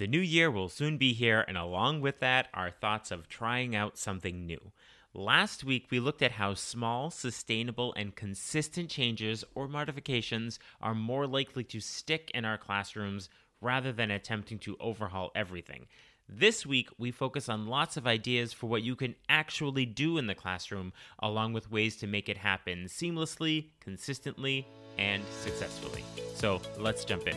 The new year will soon be here, and along with that, our thoughts of trying out something new. Last week, we looked at how small, sustainable, and consistent changes or modifications are more likely to stick in our classrooms rather than attempting to overhaul everything. This week, we focus on lots of ideas for what you can actually do in the classroom, along with ways to make it happen seamlessly, consistently, and successfully. So let's jump in.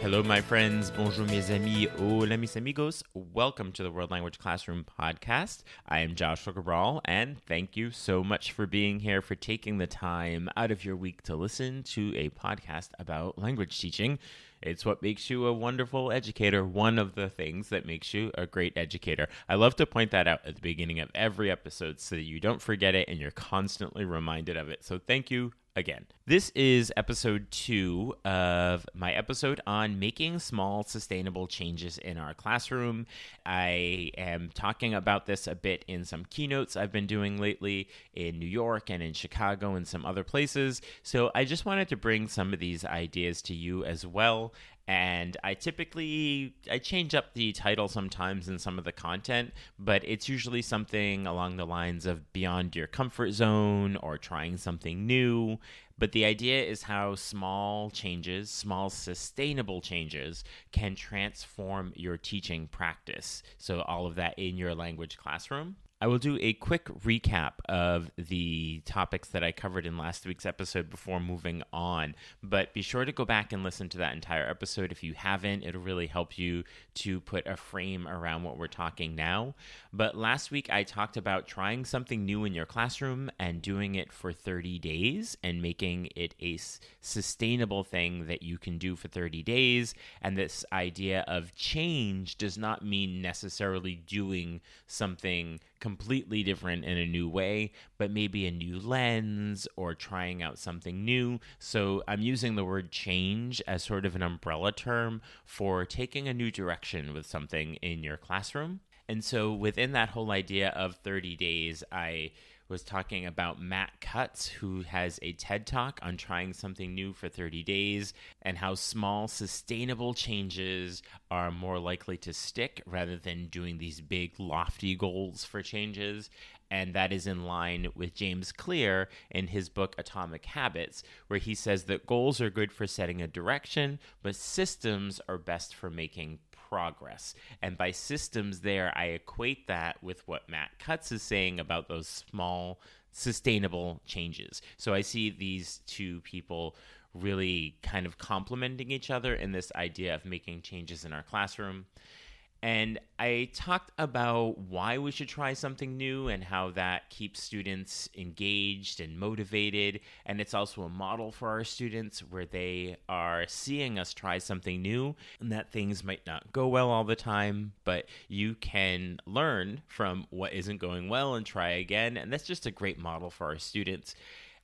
Hello, my friends. Bonjour, mes amis. Hola, mis amigos. Welcome to the World Language Classroom podcast. I am Joshua Cabral, and thank you so much for being here, for taking the time out of your week to listen to a podcast about language teaching. It's what makes you a wonderful educator, one of the things that makes you a great educator. I love to point that out at the beginning of every episode so that you don't forget it and you're constantly reminded of it. So, thank you again. This is episode two of my episode on making small, sustainable changes in our classroom. I am talking about this a bit in some keynotes I've been doing lately in New York and in Chicago and some other places. So I just wanted to bring some of these ideas to you as well and I typically I change up the title sometimes in some of the content, but it's usually something along the lines of beyond your comfort zone or trying something new. But the idea is how small changes, small sustainable changes can transform your teaching practice. So all of that in your language classroom. I will do a quick recap of the topics that I covered in last week's episode before moving on. But be sure to go back and listen to that entire episode if you haven't. It'll really help you to put a frame around what we're talking now. But last week I talked about trying something new in your classroom and doing it for 30 days and making it a sustainable thing that you can do for 30 days. And this idea of change does not mean necessarily doing something completely different in a new way, but maybe a new lens or trying out something new. So I'm using the word change as sort of an umbrella term for taking a new direction with something in your classroom. And so within that whole idea of 30 days, I was talking about Matt Cutts, who has a TED Talk on trying something new for 30 days and how small, sustainable changes are more likely to stick rather than doing these big, lofty goals for changes. And that is in line with James Clear in his book Atomic Habits, where he says that goals are good for setting a direction, but systems are best for making progress. And by systems, there, I equate that with what Matt Cutts is saying about those small, sustainable changes. So I see these two people really kind of complementing each other in this idea of making changes in our classroom. And I talked about why we should try something new and how that keeps students engaged and motivated. And it's also a model for our students where they are seeing us try something new and that things might not go well all the time, but you can learn from what isn't going well and try again. And that's just a great model for our students.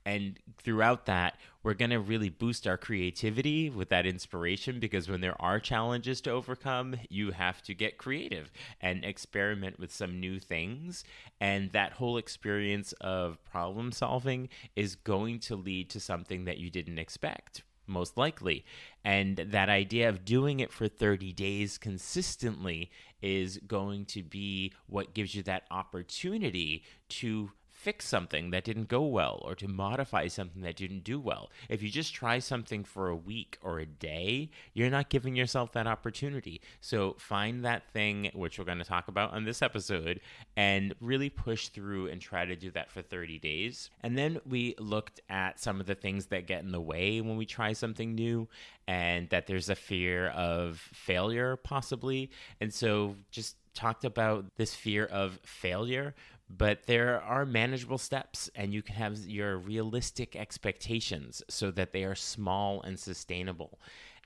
And throughout that, we're going to really boost our creativity with that inspiration because when there are challenges to overcome, you have to get creative and experiment with some new things. And that whole experience of problem solving is going to lead to something that you didn't expect most likely. And that idea of doing it for 30 days consistently is going to be what gives you that opportunity to fix something that didn't go well or to modify something that didn't do well. If you just try something for a week or a day, you're not giving yourself that opportunity. So find that thing, which we're going to talk about on this episode, and really push through and try to do that for 30 days. And then we looked at some of the things that get in the way when we try something new and that there's a fear of failure possibly. And so just talked about this fear of failure, but there are manageable steps and you can have your realistic expectations so that they are small and sustainable.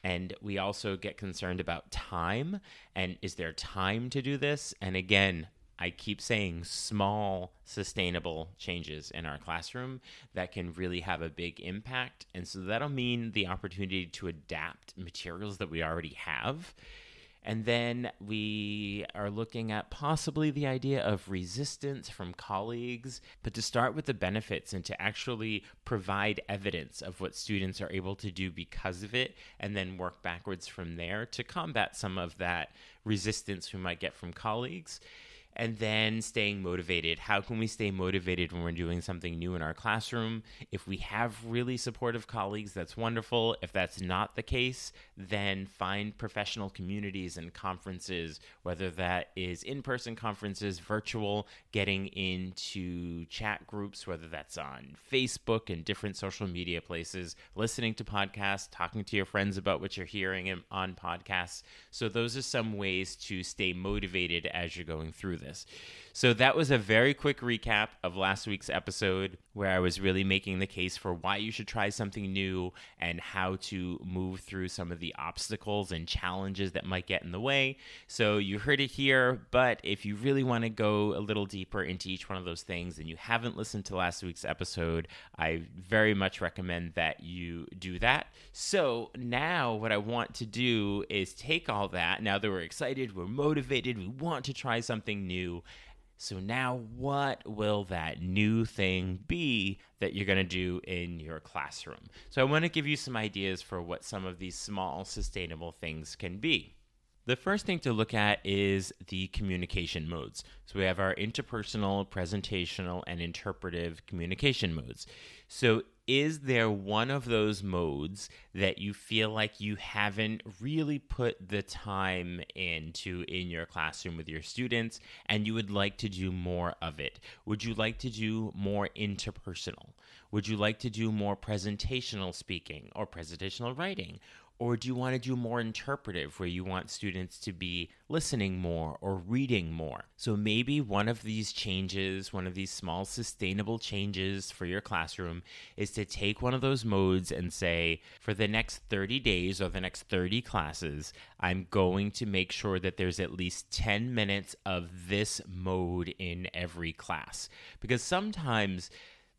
And we also get concerned about time and is there time to do this? And again, I keep saying small, sustainable changes in our classroom that can really have a big impact. And so that'll mean the opportunity to adapt materials that we already have and then we are looking at possibly the idea of resistance from colleagues, but to start with the benefits and to actually provide evidence of what students are able to do because of it, and then work backwards from there to combat some of that resistance we might get from colleagues and then staying motivated. How can we stay motivated when we're doing something new in our classroom? If we have really supportive colleagues, that's wonderful. If that's not the case, then find professional communities and conferences, whether that is in person conferences, virtual, getting into chat groups, whether that's on Facebook and different social media places, listening to podcasts, talking to your friends about what you're hearing on podcasts. So, those are some ways to stay motivated as you're going through this. So that was a very quick recap of last week's episode where I was really making the case for why you should try something new and how to move through some of the obstacles and challenges that might get in the way. So you heard it here, but if you really want to go a little deeper into each one of those things and you haven't listened to last week's episode, I very much recommend that you do that. So now what I want to do is take all that, now that we're excited, we're motivated, we want to try something new so now, what will that new thing be that you're going to do in your classroom? So I want to give you some ideas for what some of these small, sustainable things can be. The first thing to look at is the communication modes. So we have our interpersonal, presentational, and interpretive communication modes. So is there one of those modes that you feel like you haven't really put the time into in your classroom with your students and you would like to do more of it? Would you like to do more interpersonal? Would you like to do more presentational speaking or presentational writing? Or do you want to do more interpretive where you want students to be listening more or reading more? So maybe one of these changes, one of these small sustainable changes for your classroom is to take one of those modes and say, for the next 30 days or the next 30 classes, I'm going to make sure that there's at least 10 minutes of this mode in every class. Because sometimes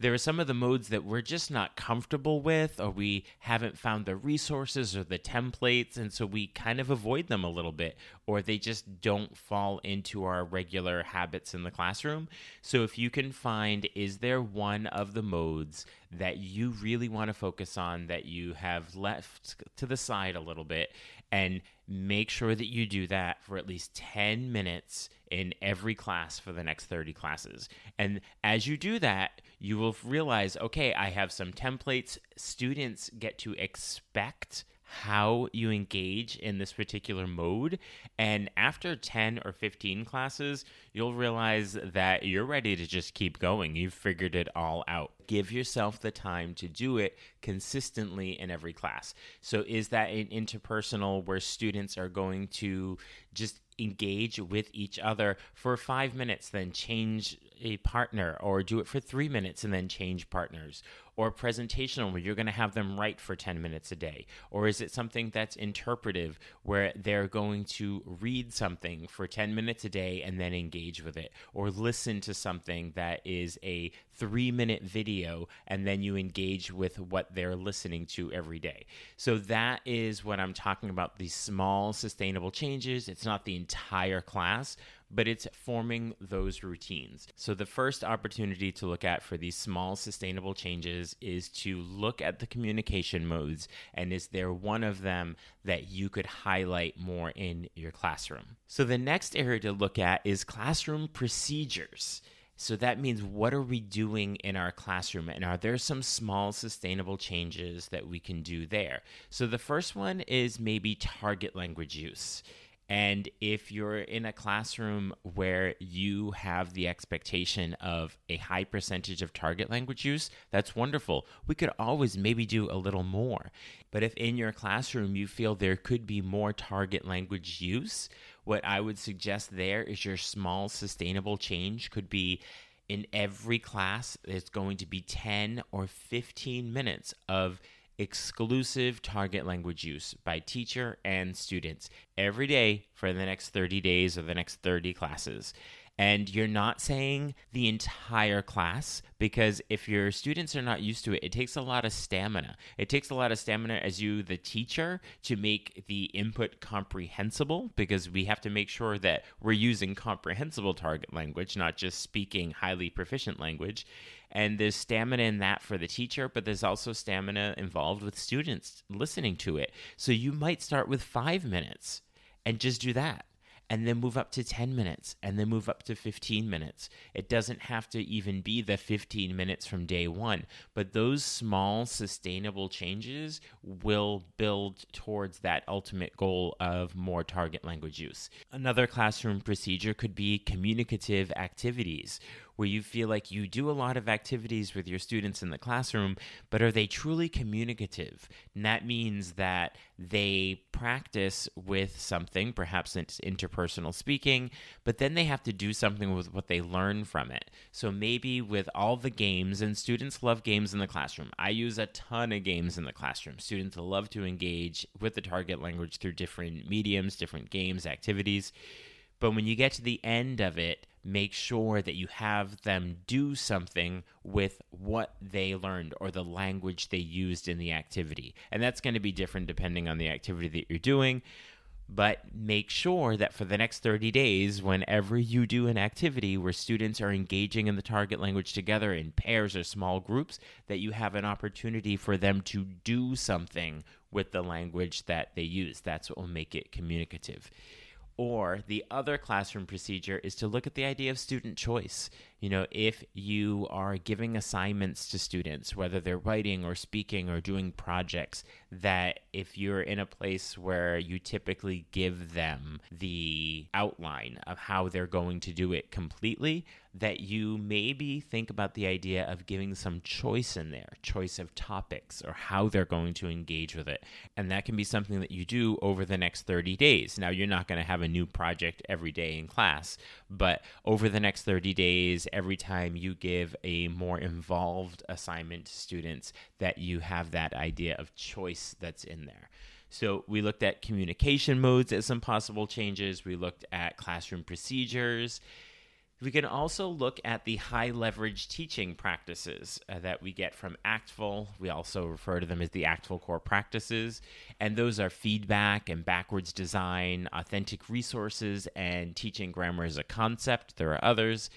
there are some of the modes that we're just not comfortable with, or we haven't found the resources or the templates, and so we kind of avoid them a little bit, or they just don't fall into our regular habits in the classroom. So, if you can find, is there one of the modes that you really want to focus on that you have left to the side a little bit, and make sure that you do that for at least 10 minutes in every class for the next 30 classes. And as you do that, you will realize okay, I have some templates. Students get to expect how you engage in this particular mode. And after 10 or 15 classes, you'll realize that you're ready to just keep going. You've figured it all out. Give yourself the time to do it consistently in every class. So, is that an interpersonal where students are going to just engage with each other for five minutes, then change a partner, or do it for three minutes and then change partners? Or presentational, where you're going to have them write for 10 minutes a day? Or is it something that's interpretive, where they're going to read something for 10 minutes a day and then engage with it? Or listen to something that is a three minute video and then you engage with what they're listening to every day. So that is what I'm talking about these small sustainable changes. It's not the entire class, but it's forming those routines. So, the first opportunity to look at for these small sustainable changes is to look at the communication modes and is there one of them that you could highlight more in your classroom? So, the next area to look at is classroom procedures. So that means what are we doing in our classroom? And are there some small sustainable changes that we can do there? So the first one is maybe target language use. And if you're in a classroom where you have the expectation of a high percentage of target language use, that's wonderful. We could always maybe do a little more. But if in your classroom you feel there could be more target language use, what I would suggest there is your small sustainable change could be in every class, it's going to be 10 or 15 minutes of exclusive target language use by teacher and students every day for the next 30 days or the next 30 classes and you're not saying the entire class because if your students are not used to it, it takes a lot of stamina. It takes a lot of stamina as you, the teacher, to make the input comprehensible because we have to make sure that we're using comprehensible target language, not just speaking highly proficient language. And there's stamina in that for the teacher, but there's also stamina involved with students listening to it. So you might start with five minutes and just do that and then move up to 10 minutes and then move up to 15 minutes. It doesn't have to even be the 15 minutes from day one, but those small sustainable changes will build towards that ultimate goal of more target language use. Another classroom procedure could be communicative activities where you feel like you do a lot of activities with your students in the classroom, but are they truly communicative? And that means that they practice with something, perhaps it's interpersonal speaking, but then they have to do something with what they learn from it. So maybe with all the games, and students love games in the classroom. I use a ton of games in the classroom. Students love to engage with the target language through different mediums, different games, activities. But when you get to the end of it, make sure that you have them do something with what they learned or the language they used in the activity. And that's going to be different depending on the activity that you're doing. But make sure that for the next 30 days, whenever you do an activity where students are engaging in the target language together in pairs or small groups, that you have an opportunity for them to do something with the language that they use. That's what will make it communicative. Or the other classroom procedure is to look at the idea of student choice. You know, if you are giving assignments to students, whether they're writing or speaking or doing projects, that if you're in a place where you typically give them the outline of how they're going to do it completely, that you maybe think about the idea of giving some choice in there, choice of topics or how they're going to engage with it. And that can be something that you do over the next 30 days. Now, you're not going to have a new project every day in class, but over the next 30 days, every time you give a more involved assignment to students, that you have that idea of choice that's in there. So we looked at communication modes as some possible changes. We looked at classroom procedures. We can also look at the high leverage teaching practices uh, that we get from ACTFL. We also refer to them as the ACTFL core practices. And those are feedback and backwards design, authentic resources, and teaching grammar as a concept. There are others.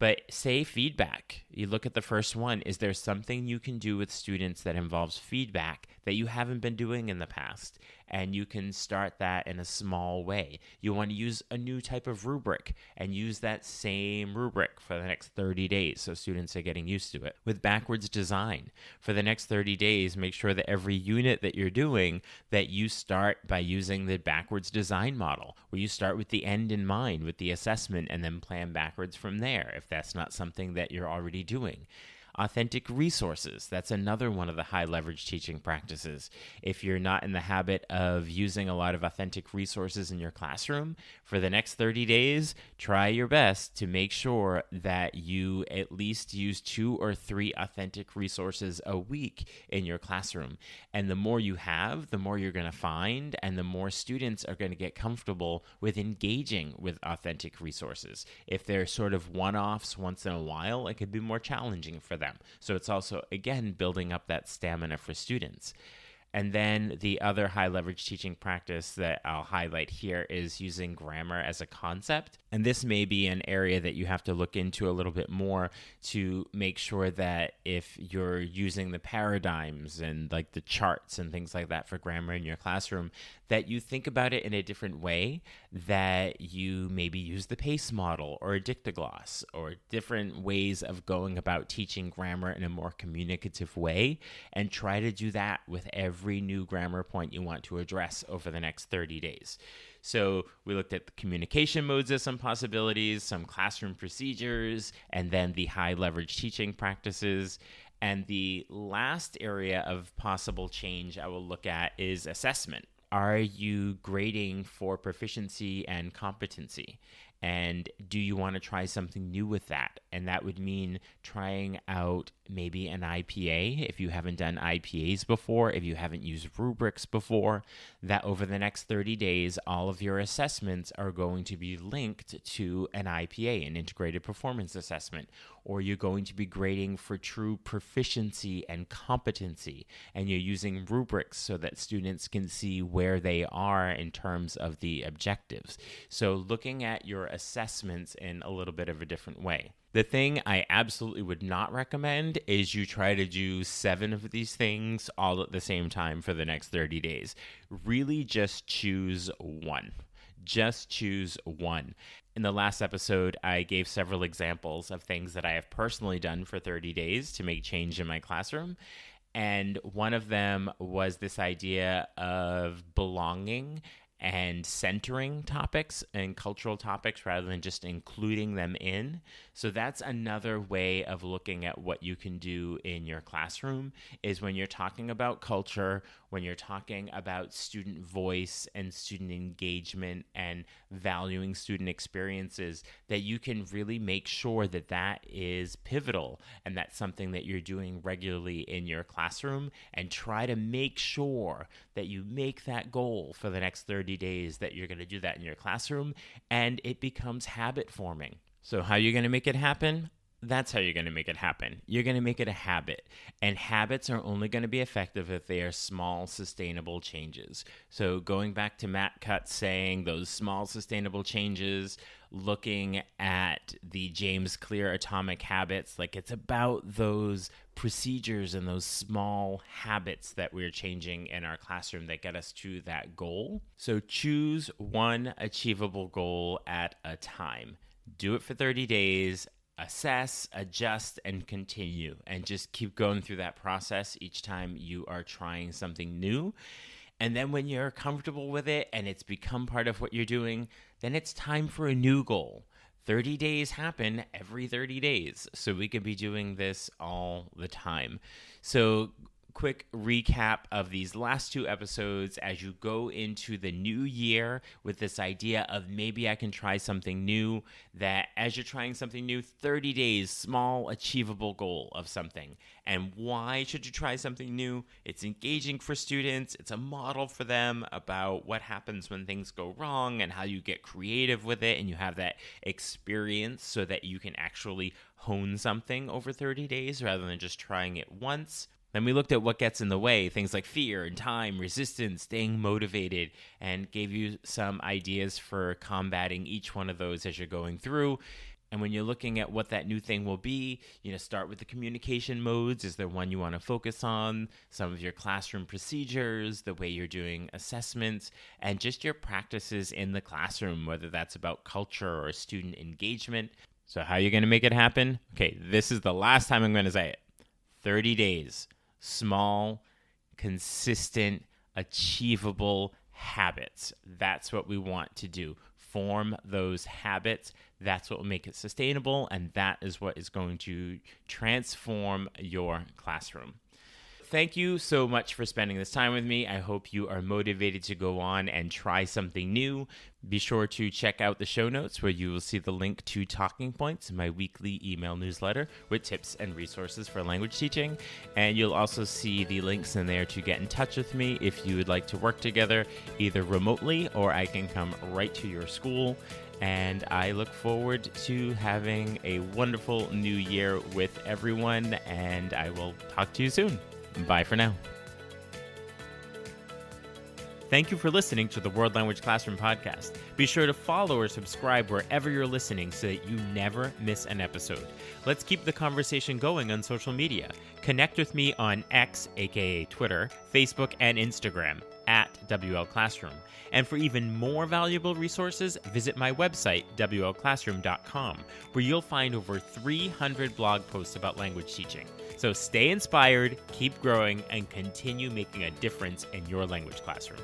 But say feedback. You look at the first one. Is there something you can do with students that involves feedback that you haven't been doing in the past? And you can start that in a small way. You want to use a new type of rubric and use that same rubric for the next 30 days so students are getting used to it. With backwards design, for the next 30 days, make sure that every unit that you're doing that you start by using the backwards design model, where you start with the end in mind with the assessment and then plan backwards from there if that's not something that you're already doing. Authentic resources. That's another one of the high leverage teaching practices. If you're not in the habit of using a lot of authentic resources in your classroom, for the next 30 days, try your best to make sure that you at least use two or three authentic resources a week in your classroom. And the more you have, the more you're going to find, and the more students are going to get comfortable with engaging with authentic resources. If they're sort of one offs once in a while, it could be more challenging for them. So it's also, again, building up that stamina for students. And then the other high leverage teaching practice that I'll highlight here is using grammar as a concept. And this may be an area that you have to look into a little bit more to make sure that if you're using the paradigms and like the charts and things like that for grammar in your classroom, that you think about it in a different way, that you maybe use the PACE model or a dictogloss or different ways of going about teaching grammar in a more communicative way, and try to do that with every new grammar point you want to address over the next 30 days. So we looked at the communication modes as some possibilities, some classroom procedures, and then the high leverage teaching practices. And the last area of possible change I will look at is assessment are you grading for proficiency and competency? And do you want to try something new with that? And that would mean trying out maybe an IPA if you haven't done IPAs before, if you haven't used rubrics before, that over the next 30 days, all of your assessments are going to be linked to an IPA, an integrated performance assessment, or you're going to be grading for true proficiency and competency, and you're using rubrics so that students can see where they are in terms of the objectives. So, looking at your assessments in a little bit of a different way. The thing I absolutely would not recommend is you try to do seven of these things all at the same time for the next 30 days. Really just choose one. Just choose one. In the last episode, I gave several examples of things that I have personally done for 30 days to make change in my classroom. And one of them was this idea of belonging and centering topics and cultural topics rather than just including them in. So that's another way of looking at what you can do in your classroom is when you're talking about culture, when you're talking about student voice and student engagement and valuing student experiences that you can really make sure that that is pivotal and that's something that you're doing regularly in your classroom and try to make sure that you make that goal for the next 30 days that you're going to do that in your classroom and it becomes habit forming. So, how are you going to make it happen? That's how you're going to make it happen. You're going to make it a habit. And habits are only going to be effective if they are small, sustainable changes. So, going back to Matt Cutts saying those small, sustainable changes, looking at the James Clear atomic habits, like it's about those procedures and those small habits that we're changing in our classroom that get us to that goal. So, choose one achievable goal at a time. Do it for 30 days assess, adjust, and continue, and just keep going through that process each time you are trying something new. And then when you're comfortable with it and it's become part of what you're doing, then it's time for a new goal. 30 days happen every 30 days. So we could be doing this all the time. So quick recap of these last two episodes as you go into the new year with this idea of maybe I can try something new. That as you're trying something new, 30 days, small, achievable goal of something. And why should you try something new? It's engaging for students, it's a model for them about what happens when things go wrong and how you get creative with it and you have that experience so that you can actually hone something over 30 days rather than just trying it once. Then we looked at what gets in the way, things like fear and time, resistance, staying motivated, and gave you some ideas for combating each one of those as you're going through. And when you're looking at what that new thing will be, you know, start with the communication modes. Is there one you want to focus on? Some of your classroom procedures, the way you're doing assessments, and just your practices in the classroom, whether that's about culture or student engagement. So, how are you going to make it happen? Okay, this is the last time I'm going to say it 30 days small, consistent, achievable habits. That's what we want to do. Form those habits. That's what will make it sustainable, and that is what is going to transform your classroom thank you so much for spending this time with me. I hope you are motivated to go on and try something new. Be sure to check out the show notes where you will see the link to Talking Points, my weekly email newsletter with tips and resources for language teaching. And you'll also see the links in there to get in touch with me if you would like to work together either remotely or I can come right to your school. And I look forward to having a wonderful new year with everyone. And I will talk to you soon. Bye for now. Thank you for listening to the World Language Classroom podcast. Be sure to follow or subscribe wherever you're listening so that you never miss an episode. Let's keep the conversation going on social media. Connect with me on X, aka Twitter, Facebook, and Instagram WL Classroom. And for even more valuable resources, visit my website, WLClassroom.com, where you'll find over 300 blog posts about language teaching. So stay inspired, keep growing, and continue making a difference in your language classroom.